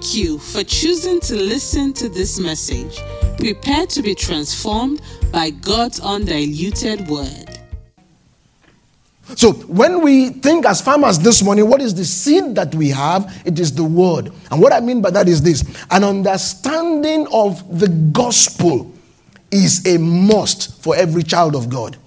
Thank you for choosing to listen to this message. Prepare to be transformed by God's undiluted word. So, when we think as farmers this morning, what is the seed that we have? It is the word. And what I mean by that is this an understanding of the gospel is a must for every child of God.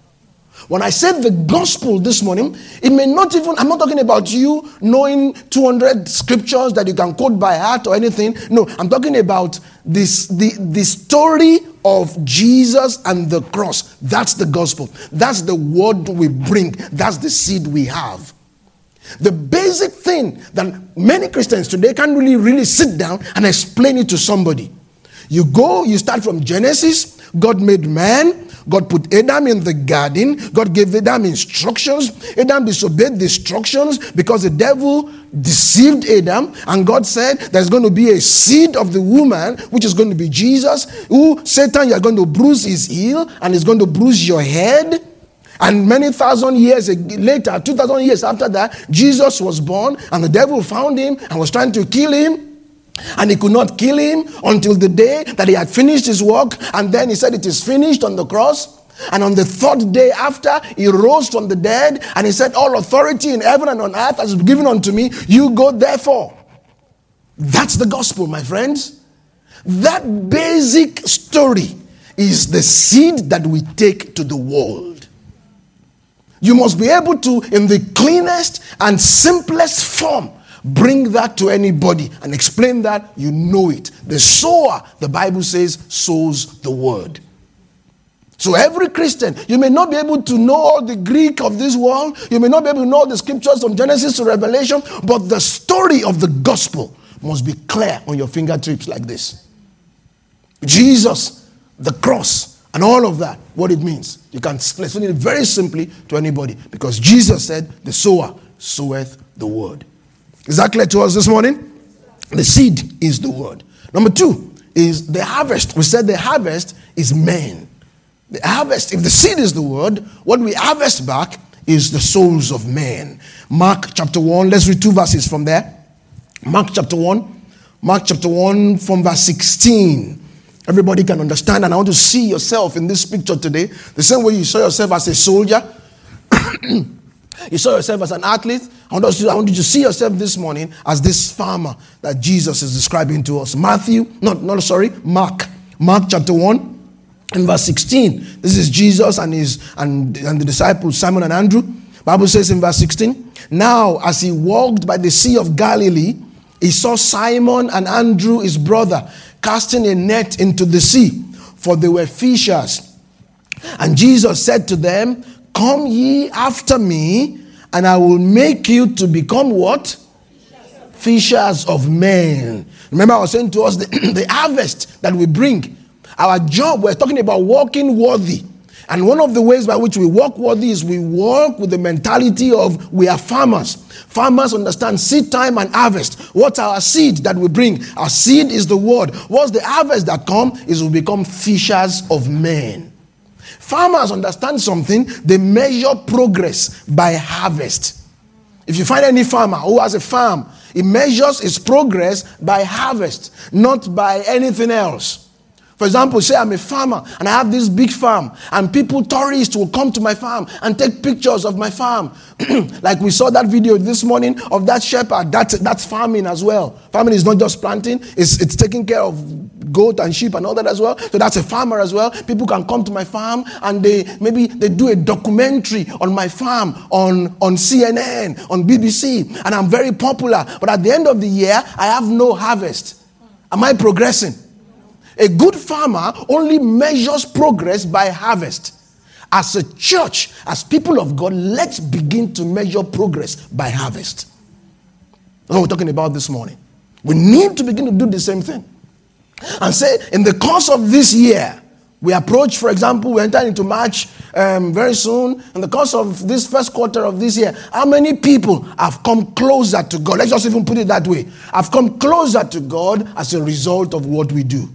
When I said the gospel this morning, it may not even, I'm not talking about you knowing 200 scriptures that you can quote by heart or anything. No, I'm talking about this, the, the story of Jesus and the cross. That's the gospel. That's the word we bring. That's the seed we have. The basic thing that many Christians today can't really, really sit down and explain it to somebody. You go, you start from Genesis, God made man, God put Adam in the garden. God gave Adam instructions. Adam disobeyed the instructions because the devil deceived Adam. And God said, There's going to be a seed of the woman, which is going to be Jesus, who Satan, you're going to bruise his heel and he's going to bruise your head. And many thousand years later, 2,000 years after that, Jesus was born, and the devil found him and was trying to kill him. And he could not kill him until the day that he had finished his work. And then he said, It is finished on the cross. And on the third day after, he rose from the dead and he said, All authority in heaven and on earth has been given unto me. You go therefore. That's the gospel, my friends. That basic story is the seed that we take to the world. You must be able to, in the cleanest and simplest form, Bring that to anybody and explain that, you know it. The sower, the Bible says, sows the word. So, every Christian, you may not be able to know all the Greek of this world, you may not be able to know the scriptures from Genesis to Revelation, but the story of the gospel must be clear on your fingertips like this. Jesus, the cross, and all of that, what it means. You can explain it very simply to anybody because Jesus said, The sower soweth the word. Is that clear to us this morning? The seed is the word. Number two is the harvest. We said the harvest is men. The harvest, if the seed is the word, what we harvest back is the souls of men. Mark chapter 1, let's read two verses from there. Mark chapter 1, Mark chapter 1 from verse 16. Everybody can understand, and I want to see yourself in this picture today. The same way you saw yourself as a soldier, you saw yourself as an athlete, I want, you, I want you to see yourself this morning as this farmer that Jesus is describing to us. Matthew, not, not sorry, Mark. Mark chapter 1 and verse 16. This is Jesus and his and, and the disciples, Simon and Andrew. Bible says in verse 16, Now as he walked by the Sea of Galilee, he saw Simon and Andrew, his brother, casting a net into the sea, for they were fishers. And Jesus said to them, Come ye after me and I will make you to become what? Fishers of men. Remember, I was saying to us the, the harvest that we bring. Our job, we're talking about walking worthy. And one of the ways by which we walk worthy is we walk with the mentality of we are farmers. Farmers understand seed time and harvest. What's our seed that we bring? Our seed is the word. What's the harvest that come? Is we become fishers of men. Farmers understand something, they measure progress by harvest. If you find any farmer who has a farm, he measures his progress by harvest, not by anything else. For example, say I'm a farmer and I have this big farm, and people, tourists, will come to my farm and take pictures of my farm. like we saw that video this morning of that shepherd. That's, that's farming as well. Farming is not just planting, it's, it's taking care of goat and sheep and all that as well. So that's a farmer as well. People can come to my farm and they maybe they do a documentary on my farm on, on CNN, on BBC, and I'm very popular. But at the end of the year, I have no harvest. Am I progressing? A good farmer only measures progress by harvest. As a church, as people of God, let's begin to measure progress by harvest. That's what we're talking about this morning. We need to begin to do the same thing. And say, in the course of this year, we approach, for example, we enter into March um, very soon. In the course of this first quarter of this year, how many people have come closer to God? Let's just even put it that way. Have come closer to God as a result of what we do.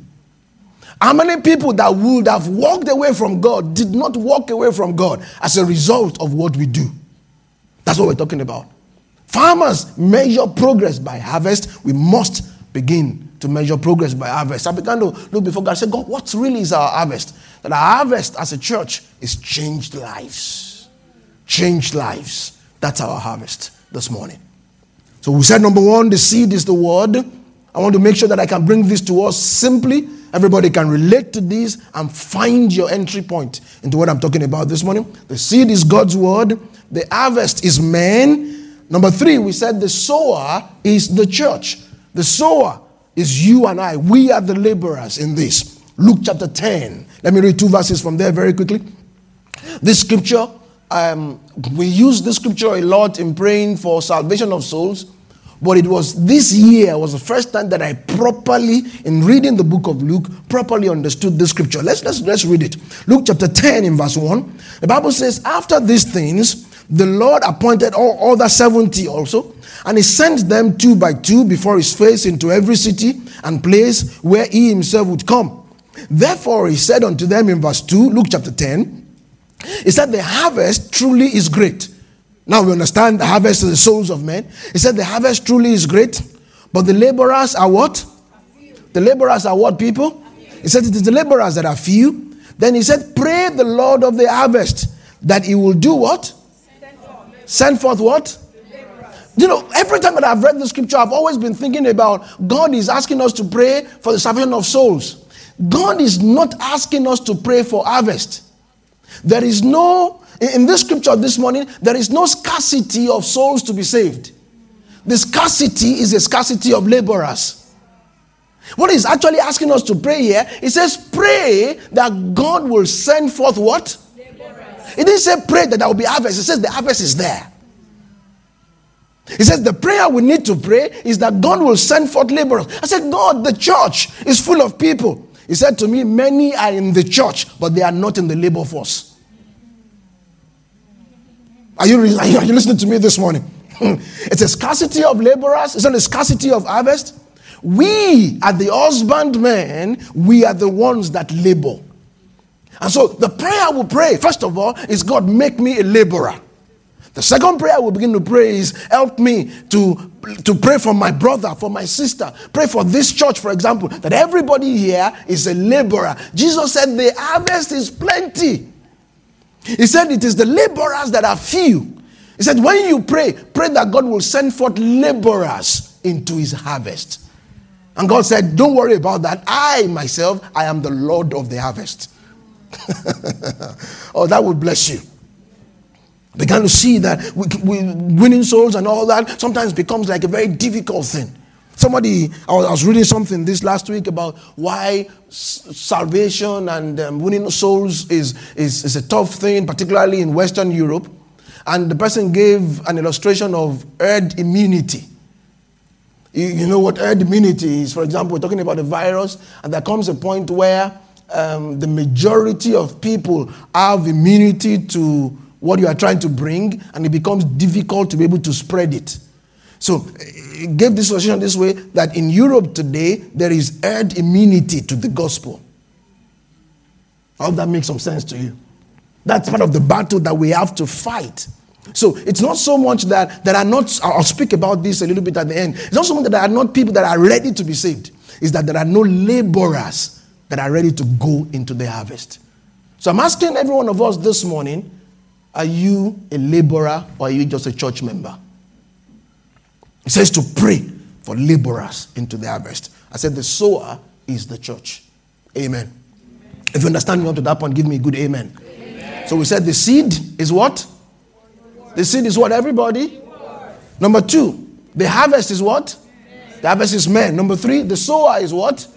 How many people that would have walked away from God did not walk away from God as a result of what we do? That's what we're talking about. Farmers measure progress by harvest. We must begin to measure progress by harvest. I began to look before God. I said, God, what really is our harvest? That our harvest as a church is changed lives. Changed lives. That's our harvest this morning. So we said number one, the seed is the word. I want to make sure that I can bring this to us simply. Everybody can relate to this and find your entry point into what I'm talking about this morning. The seed is God's word, the harvest is man. Number three, we said the sower is the church. The sower is you and I. We are the laborers in this. Luke chapter 10. Let me read two verses from there very quickly. This scripture, um, we use this scripture a lot in praying for salvation of souls. But it was this year was the first time that I properly, in reading the book of Luke, properly understood the scripture. Let's, let's, let's read it. Luke chapter 10 in verse 1. The Bible says, After these things, the Lord appointed all other 70 also, and he sent them two by two before his face into every city and place where he himself would come. Therefore, he said unto them in verse 2, Luke chapter 10, he said, The harvest truly is great. Now we understand the harvest of the souls of men. He said, The harvest truly is great, but the laborers are what? The laborers are what people? He said, It is the laborers that are few. Then he said, Pray the Lord of the harvest that he will do what? Send forth what? You know, every time that I've read the scripture, I've always been thinking about God is asking us to pray for the salvation of souls. God is not asking us to pray for harvest. There is no, in this scripture this morning, there is no scarcity of souls to be saved. The scarcity is a scarcity of laborers. What he's actually asking us to pray here, he says, pray that God will send forth what? Laborers. He didn't say pray that there will be harvest. He says the harvest is there. He says the prayer we need to pray is that God will send forth laborers. I said, God, the church is full of people. He said to me, Many are in the church, but they are not in the labor force. Are you, are you, are you listening to me this morning? it's a scarcity of laborers, it's not a scarcity of harvest. We are the husbandmen, we are the ones that labor. And so the prayer will pray, first of all, is God, make me a laborer. The second prayer we'll begin to pray is help me to, to pray for my brother, for my sister. Pray for this church, for example, that everybody here is a laborer. Jesus said the harvest is plenty. He said it is the laborers that are few. He said, when you pray, pray that God will send forth laborers into his harvest. And God said, Don't worry about that. I myself, I am the Lord of the harvest. oh, that would bless you. began to see that we, we, winning souls and all that sometimes becomes like a very difficult thing. Somebody, I was, reading something this last week about why salvation and um, winning souls is, is, is a tough thing, particularly in Western Europe. And the person gave an illustration of herd immunity. You, you know what herd immunity is? For example, we're talking about a virus, and there comes a point where um, the majority of people have immunity to what you are trying to bring, and it becomes difficult to be able to spread it. So, it gave this solution this way that in Europe today, there is herd immunity to the gospel. I hope that makes some sense to you. That's part of the battle that we have to fight. So it's not so much that that are not. I'll speak about this a little bit at the end. It's not so much that there are not people that are ready to be saved. It's that there are no laborers that are ready to go into the harvest. So I'm asking every one of us this morning: Are you a laborer or are you just a church member? It says to pray for laborers into the harvest. I said the sower is the church. Amen. If you understand me up to that point, give me a good amen. amen. So we said the seed is what? The seed is what? Everybody? Number two, the harvest is what? The harvest is men. Number three, the sower is what?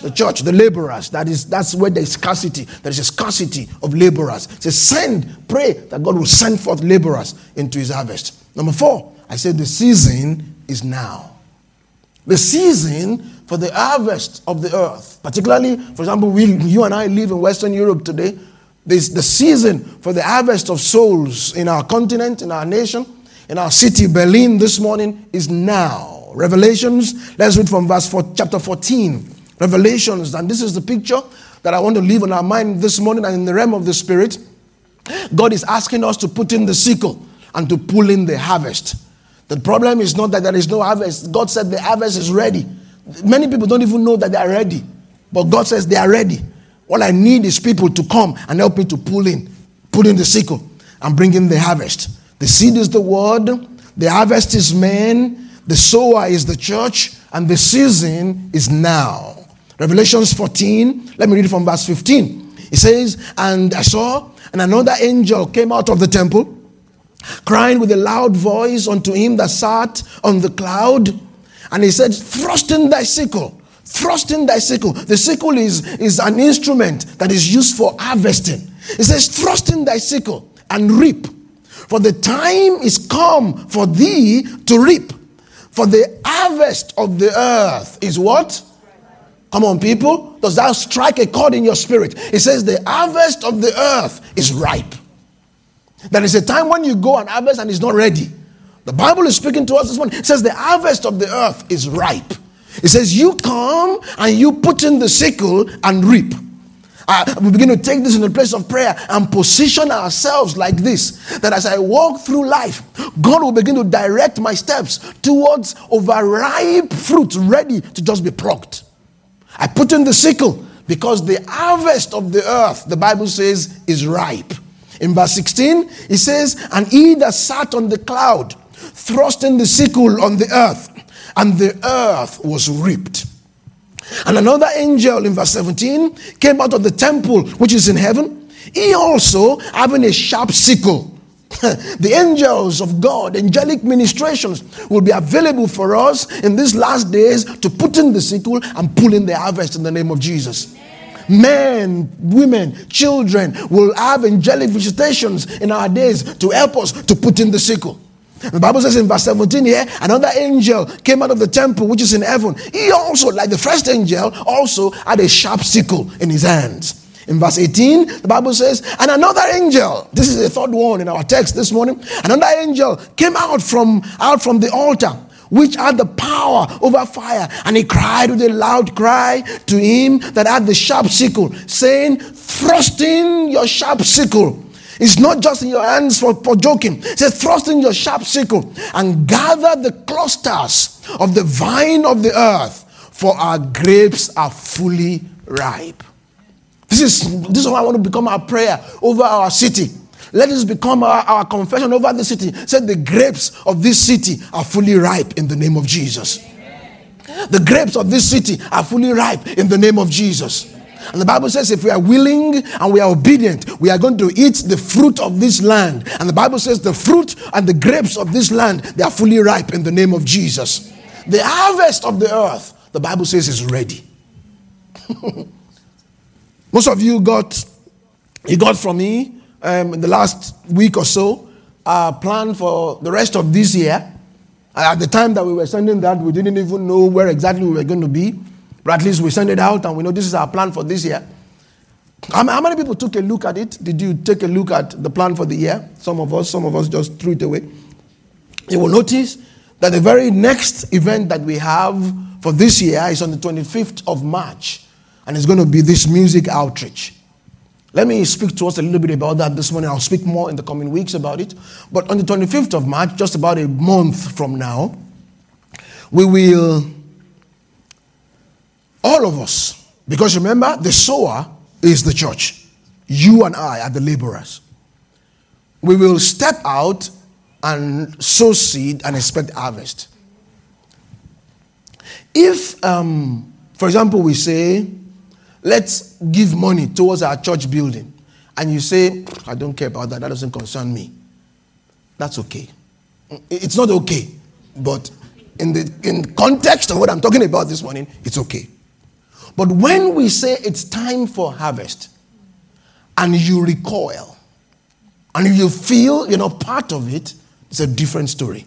The church, the laborers. That is that's where there is scarcity. There is a scarcity of laborers. It send, pray that God will send forth laborers into his harvest. Number four, I said the season is now. The season for the harvest of the earth, particularly, for example, we, you and I live in Western Europe today. This, the season for the harvest of souls in our continent, in our nation, in our city, Berlin, this morning is now. Revelations, let's read from verse four, chapter 14. Revelations, and this is the picture that I want to leave on our mind this morning and in the realm of the Spirit. God is asking us to put in the sickle and to pull in the harvest. The problem is not that there is no harvest. God said the harvest is ready. Many people don't even know that they are ready. But God says they are ready. All I need is people to come and help me to pull in, pull in the sickle and bring in the harvest. The seed is the word, the harvest is man, the sower is the church, and the season is now. Revelations 14, let me read from verse 15. It says, And I saw, and another angel came out of the temple, crying with a loud voice unto him that sat on the cloud. And he said, Thrust in thy sickle, thrust in thy sickle. The sickle is, is an instrument that is used for harvesting. He says, Thrust in thy sickle and reap. For the time is come for thee to reap. For the harvest of the earth is what? Come on, people. Does that strike a chord in your spirit? It says, The harvest of the earth is ripe. There is a time when you go and harvest and it's not ready. The Bible is speaking to us this morning. It says, The harvest of the earth is ripe. It says, You come and you put in the sickle and reap. Uh, we begin to take this in a place of prayer and position ourselves like this that as I walk through life, God will begin to direct my steps towards overripe fruit ready to just be plucked. I put in the sickle because the harvest of the earth, the Bible says, is ripe. In verse 16, it says, And he that sat on the cloud thrusting the sickle on the earth, and the earth was reaped. And another angel in verse 17 came out of the temple which is in heaven, he also having a sharp sickle the angels of God, angelic ministrations will be available for us in these last days to put in the sickle and pull in the harvest in the name of Jesus. Men, women, children will have angelic visitations in our days to help us to put in the sickle. The Bible says in verse 17 here, another angel came out of the temple which is in heaven. He also, like the first angel, also had a sharp sickle in his hands. In verse 18, the Bible says, And another angel, this is the third one in our text this morning, another angel came out from out from the altar, which had the power over fire, and he cried with a loud cry to him that had the sharp sickle, saying, Thrust in your sharp sickle. It's not just in your hands for, for joking. It says, thrust in your sharp sickle and gather the clusters of the vine of the earth, for our grapes are fully ripe. This is, this is why I want to become our prayer over our city. Let this become our, our confession over the city. Said the grapes of this city are fully ripe in the name of Jesus. The grapes of this city are fully ripe in the name of Jesus. And the Bible says if we are willing and we are obedient, we are going to eat the fruit of this land. And the Bible says the fruit and the grapes of this land, they are fully ripe in the name of Jesus. The harvest of the earth, the Bible says, is ready. Most of you got, you got from me um, in the last week or so our plan for the rest of this year. At the time that we were sending that, we didn't even know where exactly we were going to be. But at least we sent it out and we know this is our plan for this year. How, many people took a look at it? Did you take a look at the plan for the year? Some of us, some of us just threw it away. You will notice that the very next event that we have for this year is on the 25th of March and it's going to be this music outreach. Let me speak to us a little bit about that this morning. I'll speak more in the coming weeks about it. But on the 25th of March, just about a month from now, we will, all of us, because remember, the sower is the church. You and I are the laborers. We will step out and sow seed and expect harvest. If, um, for example, we say, let's give money towards our church building. And you say, I don't care about that, that doesn't concern me. That's okay. It's not okay, but in the in context of what I'm talking about this morning, it's okay. But when we say it's time for harvest and you recoil and you feel you're not part of it, it's a different story.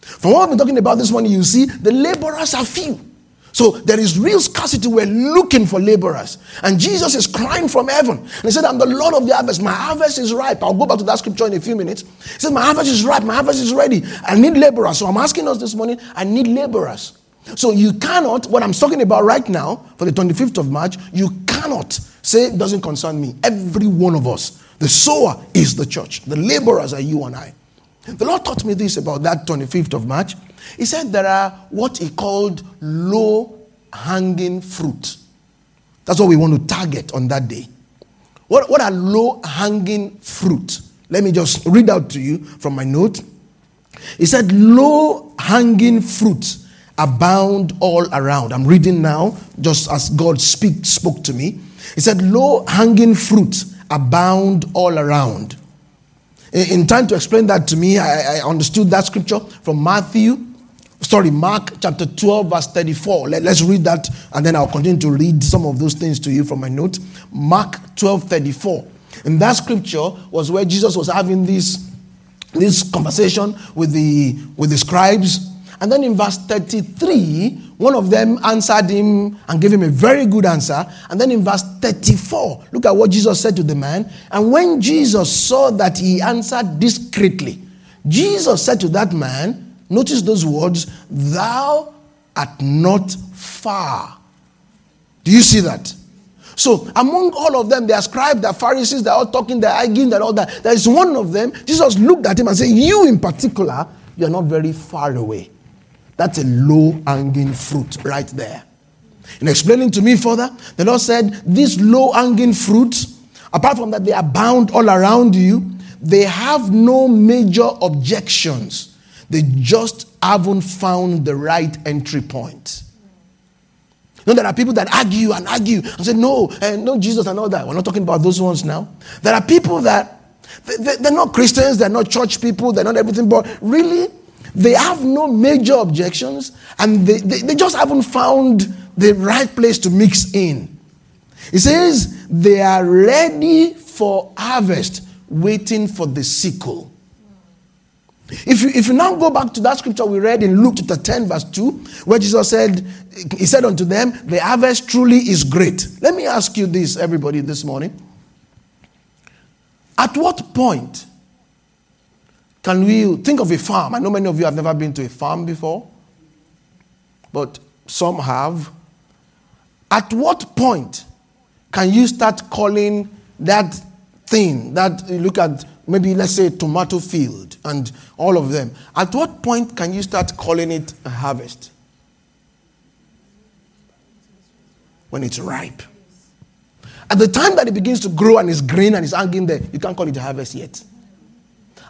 From what we're talking about this morning, you see the laborers are few. So there is real scarcity. We're looking for laborers. And Jesus is crying from heaven. And he said, I'm the Lord of the harvest. My harvest is ripe. I'll go back to that scripture in a few minutes. He said, My harvest is ripe. My harvest is ready. I need laborers. So I'm asking us this morning, I need laborers. So you cannot, what I'm talking about right now, for the 25th of March, you cannot say it doesn't concern me. Every one of us. The sower is the church. The laborers are you and I. The Lord taught me this about that 25th of March. He said there are what he called low hanging fruit. That's what we want to target on that day. What, what are low hanging fruit? Let me just read out to you from my note. He said, Low hanging fruit abound all around. I'm reading now, just as God speak, spoke to me. He said, Low hanging fruit abound all around. In, in trying to explain that to me, I, I understood that scripture from Matthew sorry, Mark chapter 12, verse 34. Let, us read that and then I'll continue to read some of those things to you from my note. Mark 12, 34. In that scripture was where Jesus was having this, this conversation with the, with the scribes. And then in verse 33, one of them answered him and gave him a very good answer. And then in verse 34, look at what Jesus said to the man. And when Jesus saw that he answered discreetly, Jesus said to that man, Notice those words, thou art not far. Do you see that? So, among all of them, the scribes, the Pharisees, they're all talking, they're arguing, and all that. There is one of them, Jesus looked at him and said, You in particular, you're not very far away. That's a low hanging fruit right there. In explaining to me further, the Lord said, These low hanging fruits, apart from that they are bound all around you, they have no major objections they just haven't found the right entry point. Know, there are people that argue and argue and say, no, and no, Jesus and all that. We're not talking about those ones now. There are people that they, they're not Christians, they're not church people, they're not everything, but really, they have no major objections and they, they, they just haven't found the right place to mix in. He says they are ready for harvest, waiting for the sickle. If you, if you now go back to that scripture we read in Luke chapter 10, verse 2, where Jesus said, He said unto them, The harvest truly is great. Let me ask you this, everybody, this morning. At what point can we think of a farm? I know many of you have never been to a farm before, but some have. At what point can you start calling that thing that you look at maybe let's say tomato field and all of them. At what point can you start calling it a harvest? When it's ripe. At the time that it begins to grow and is green and is hanging there, you can't call it a harvest yet.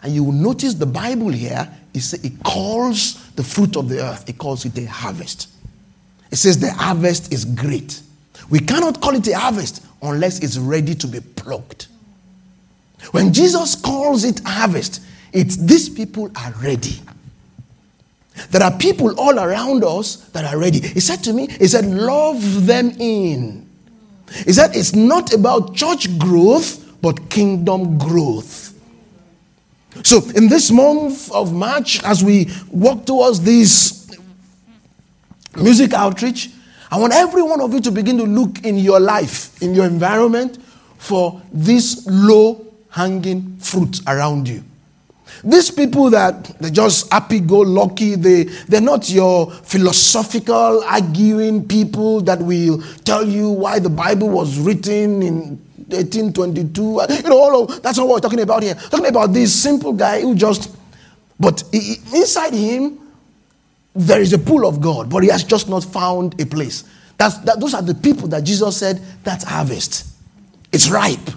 And you will notice the Bible here it calls the fruit of the earth, it calls it a harvest. It says the harvest is great. We cannot call it a harvest unless it's ready to be plucked. When Jesus calls it harvest, it's these people are ready. There are people all around us that are ready. He said to me, He said, love them in. He said, it's not about church growth, but kingdom growth. So, in this month of March, as we walk towards this music outreach, I want every one of you to begin to look in your life, in your environment, for this low hanging fruit around you. These people that they're just happy go lucky, they, they're not your philosophical arguing people that will tell you why the Bible was written in 1822. You know, all of, that's not what we're talking about here. We're talking about this simple guy who just, but he, inside him, there is a pool of God, but he has just not found a place. That's, that, those are the people that Jesus said, that's harvest. It's ripe.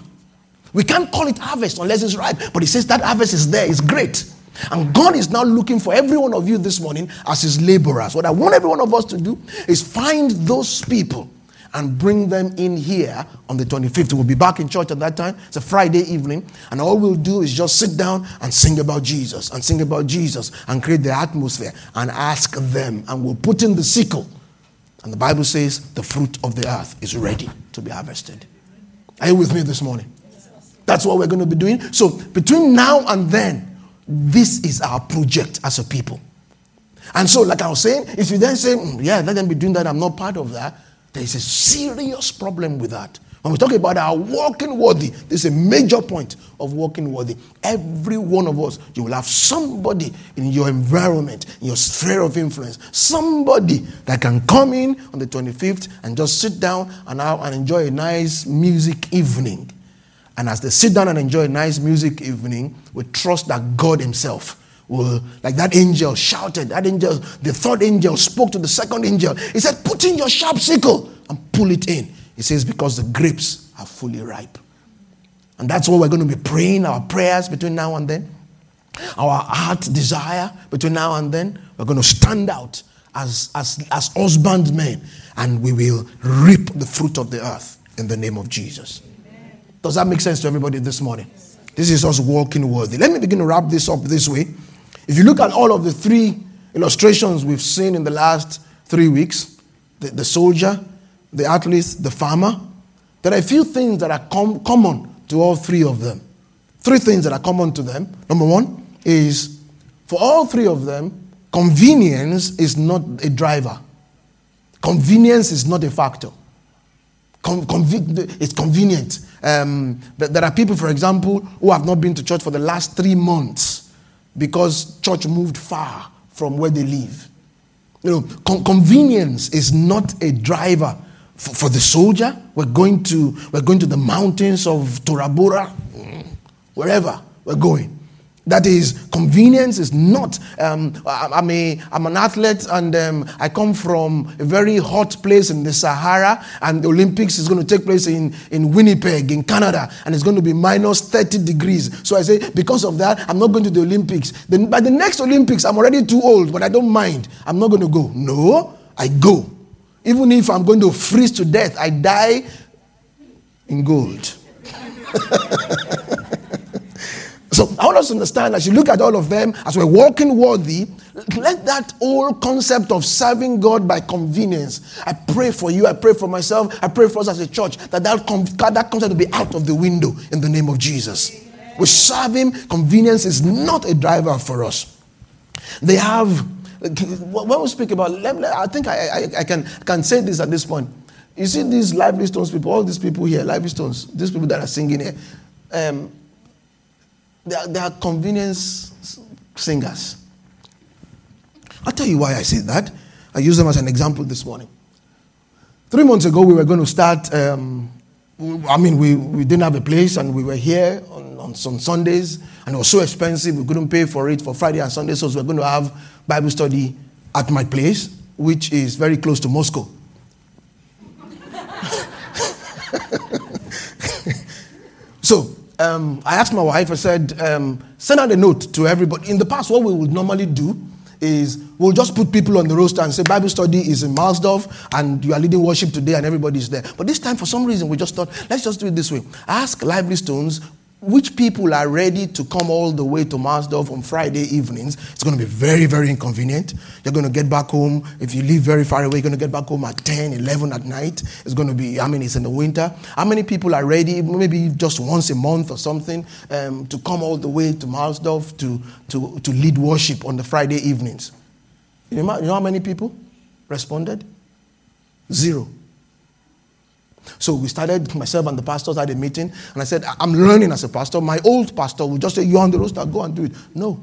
We can't call it harvest unless it's ripe. But he says that harvest is there, it's great. And God is now looking for every one of you this morning as his laborers. What I want every one of us to do is find those people and bring them in here on the 25th. We'll be back in church at that time. It's a Friday evening. And all we'll do is just sit down and sing about Jesus and sing about Jesus and create the atmosphere and ask them. And we'll put in the sickle. And the Bible says the fruit of the earth is ready to be harvested. Are you with me this morning? That's what we're going to be doing. So, between now and then, this is our project as a people. And so, like I was saying, if you then say, mm, yeah, let them be doing that, I'm not part of that, there is a serious problem with that. When we talk about our walking worthy, this is a major point of walking worthy. Every one of us, you will have somebody in your environment, in your sphere of influence, somebody that can come in on the 25th and just sit down and, and enjoy a nice music evening and as they sit down and enjoy a nice music evening, we trust that God Himself will, like that angel shouted, that angel, the third angel spoke to the second angel. He said, Put in your sharp sickle and pull it in. He says, Because the grapes are fully ripe. And that's what we're going to be praying our prayers between now and then. Our heart desire between now and then. We're going to stand out as, as, as husbandmen and we will reap the fruit of the earth in the name of Jesus. Does that make sense to everybody this morning? This is us walking worthy. Let me begin to wrap this up this way. If you look at all of the three illustrations we've seen in the last three weeks the, the soldier, the athlete, the farmer there are a few things that are com- common to all three of them. Three things that are common to them. Number one is for all three of them, convenience is not a driver, convenience is not a factor. Con- convi- it's convenient. Um, there are people, for example, who have not been to church for the last three months because church moved far from where they live. You know, con- convenience is not a driver for, for, the soldier. We're going to we're going to the mountains of Tora Bora, wherever we're going. That is, convenience is not. Um, I'm, a, I'm an athlete and um, I come from a very hot place in the Sahara, and the Olympics is going to take place in, in Winnipeg, in Canada, and it's going to be minus 30 degrees. So I say, because of that, I'm not going to the Olympics. Then by the next Olympics, I'm already too old, but I don't mind. I'm not going to go. No, I go. Even if I'm going to freeze to death, I die in gold. So I want us to understand as you look at all of them, as we're walking worthy, let that whole concept of serving God by convenience. I pray for you, I pray for myself, I pray for us as a church that that, that concept will be out of the window in the name of Jesus. We serve Him, convenience is not a driver for us. They have, when we speak about, I think I, I, I can, can say this at this point. You see these lively stones people, all these people here, lively stones, these people that are singing here. Um, they are, they are convenience singers. I'll tell you why I say that. I use them as an example this morning. Three months ago, we were going to start. Um, I mean, we, we didn't have a place, and we were here on, on, on Sundays, and it was so expensive, we couldn't pay for it for Friday and Sunday, so we were going to have Bible study at my place, which is very close to Moscow. so um, I asked my wife, I said, um, send out a note to everybody. In the past, what we would normally do is we'll just put people on the roster and say Bible study is in Marsdorf and you are leading worship today and everybody's there. But this time, for some reason, we just thought, let's just do it this way. Ask Lively Stones which people are ready to come all the way to Marsdorf on Friday evenings. It's going to be very, very inconvenient. You're going to get back home. If you live very far away, you're going to get back home at 10, 11 at night. It's going to be, I mean, it's in the winter. How many people are ready, maybe just once a month or something, um, to come all the way to Marsdorf to, to, to lead worship on the Friday evenings? You know, you know how many people responded? Zero. So we started, myself and the pastors had a meeting, and I said, I'm learning as a pastor. My old pastor would just say, You're on the roster, go and do it. No.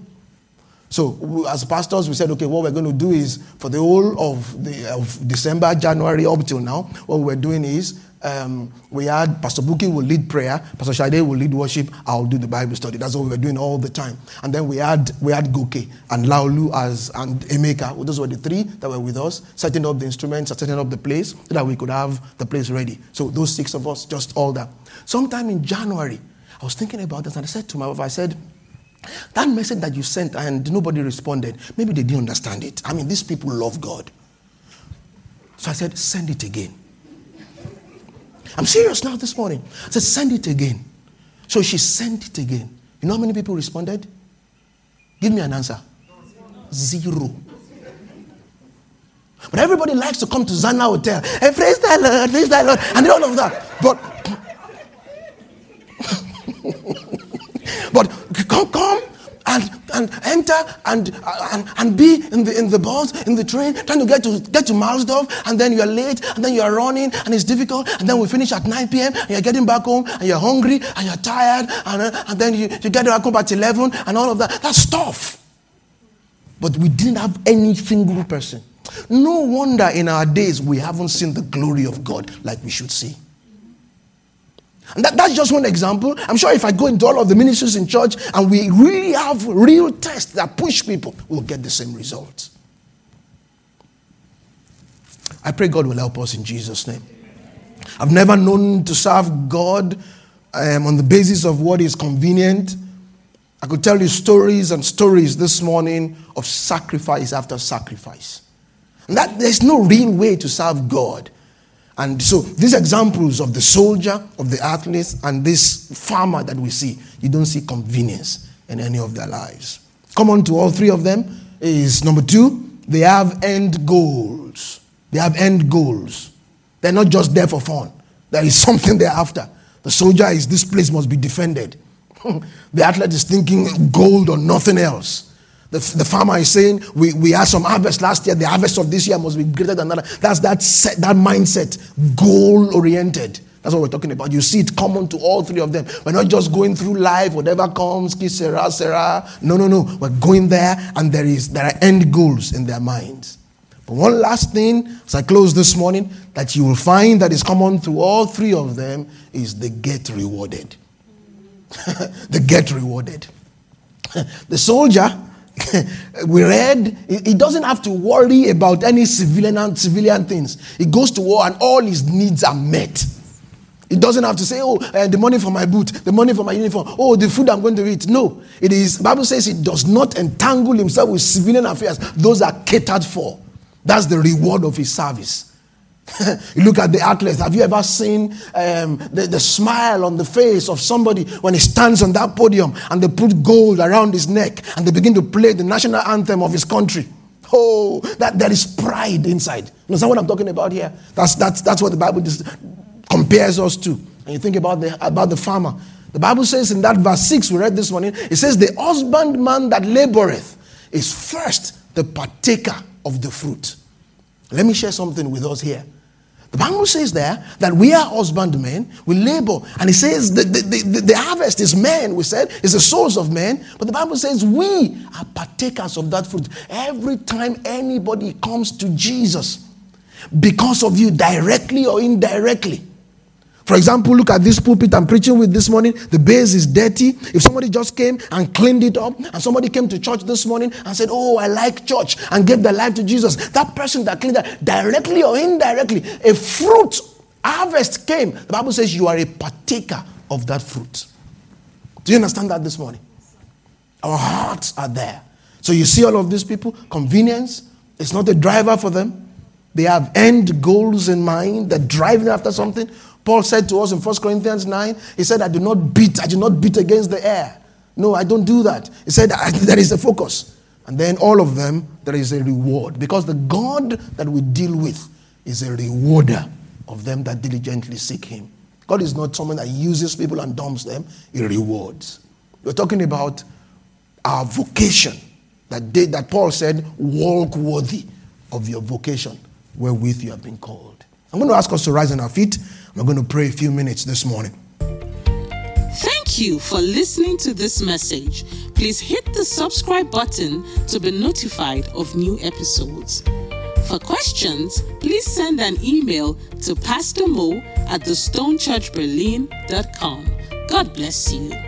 So as pastors, we said, okay, what we're going to do is for the whole of, the, of December, January, up till now, what we're doing is um, we had Pastor Buki will lead prayer, Pastor Shade will lead worship, I'll do the Bible study. That's what we were doing all the time. And then we had we had Goke and Laulu as and Emeka. Those were the three that were with us, setting up the instruments, setting up the place so that we could have the place ready. So those six of us, just all that. Sometime in January, I was thinking about this and I said to my wife, I said, that message that you sent and nobody responded, maybe they didn't understand it. I mean, these people love God. So I said, send it again. I'm serious now this morning. I said, send it again. So she sent it again. You know how many people responded? Give me an answer. Zero. But everybody likes to come to Zana Hotel. Hey, praise the Lord, praise the Lord, and all of that. But come, come and, and enter and, and, and be in the, in the bus, in the train, trying to get to, get to Marsdorf, and then you're late, and then you're running, and it's difficult, and then we finish at 9 p.m., and you're getting back home, and you're hungry, and you're tired, and, uh, and then you, you get back home at 11, and all of that. That's tough. But we didn't have any single person. No wonder in our days we haven't seen the glory of God like we should see. And that, that's just one example. I'm sure if I go into all of the ministries in church and we really have real tests that push people, we'll get the same results. I pray God will help us in Jesus' name. I've never known to serve God um, on the basis of what is convenient. I could tell you stories and stories this morning of sacrifice after sacrifice. And that there's no real way to serve God. And so these examples of the soldier, of the athlete, and this farmer that we see, you don't see convenience in any of their lives. Common to all three of them is number two, they have end goals. They have end goals. They're not just there for fun. There is something they're after. The soldier is this place must be defended. the athlete is thinking gold or nothing else. The, the farmer is saying, we, we had some harvest last year, the harvest of this year must be greater than that. That's that, set, that mindset, goal oriented. That's what we're talking about. You see it common to all three of them. We're not just going through life, whatever comes, kisera, sera. No, no, no. We're going there, and there is there are end goals in their minds. But one last thing, as I close this morning, that you will find that is common to all three of them is the get rewarded. the get rewarded. the soldier, we read, he doesn't have to worry about any civilian and civilian things. He goes to war and all his needs are met. He doesn't have to say, oh, uh, the money for my boot, the money for my uniform, oh, the food I'm going to eat. No, it is, Bible says he does not entangle himself with civilian affairs. Those are catered for. That's the reward of his service. You look at the athletes. Have you ever seen um, the, the smile on the face of somebody when he stands on that podium and they put gold around his neck and they begin to play the national anthem of his country? Oh, that there is pride inside. You know what I'm talking about here? That's, that's, that's what the Bible just compares us to. And you think about the, about the farmer. The Bible says in that verse 6 we read this morning, it says, The husbandman that laboreth is first the partaker of the fruit. Let me share something with us here. The Bible says there that we are husbandmen, we labor. And it says the, the, the, the, harvest is men, we said, is the souls of men. But the Bible says we are partakers of that fruit. Every time anybody comes to Jesus, because of you, directly or indirectly, for example, look at this pulpit I'm preaching with this morning. The base is dirty. If somebody just came and cleaned it up, and somebody came to church this morning and said, Oh, I like church, and gave their life to Jesus, that person that cleaned that, directly or indirectly, a fruit harvest came. The Bible says you are a partaker of that fruit. Do you understand that this morning? Our hearts are there. So you see all of these people, convenience, it's not a driver for them. They have end goals in mind, they're driving after something. Paul said to us in 1 Corinthians 9, he said, I do not beat, I do not beat against the air. No, I don't do that. He said, there is a focus. And then all of them, there is a reward. Because the God that we deal with is a rewarder of them that diligently seek him. God is not someone that uses people and dumps them, he rewards. We're talking about our vocation that, they, that Paul said, walk worthy of your vocation wherewith you have been called. I'm going to ask us to rise on our feet. We're going to pray a few minutes this morning. Thank you for listening to this message. Please hit the subscribe button to be notified of new episodes. For questions, please send an email to Pastor Mo at thestonechurchberlin.com. God bless you.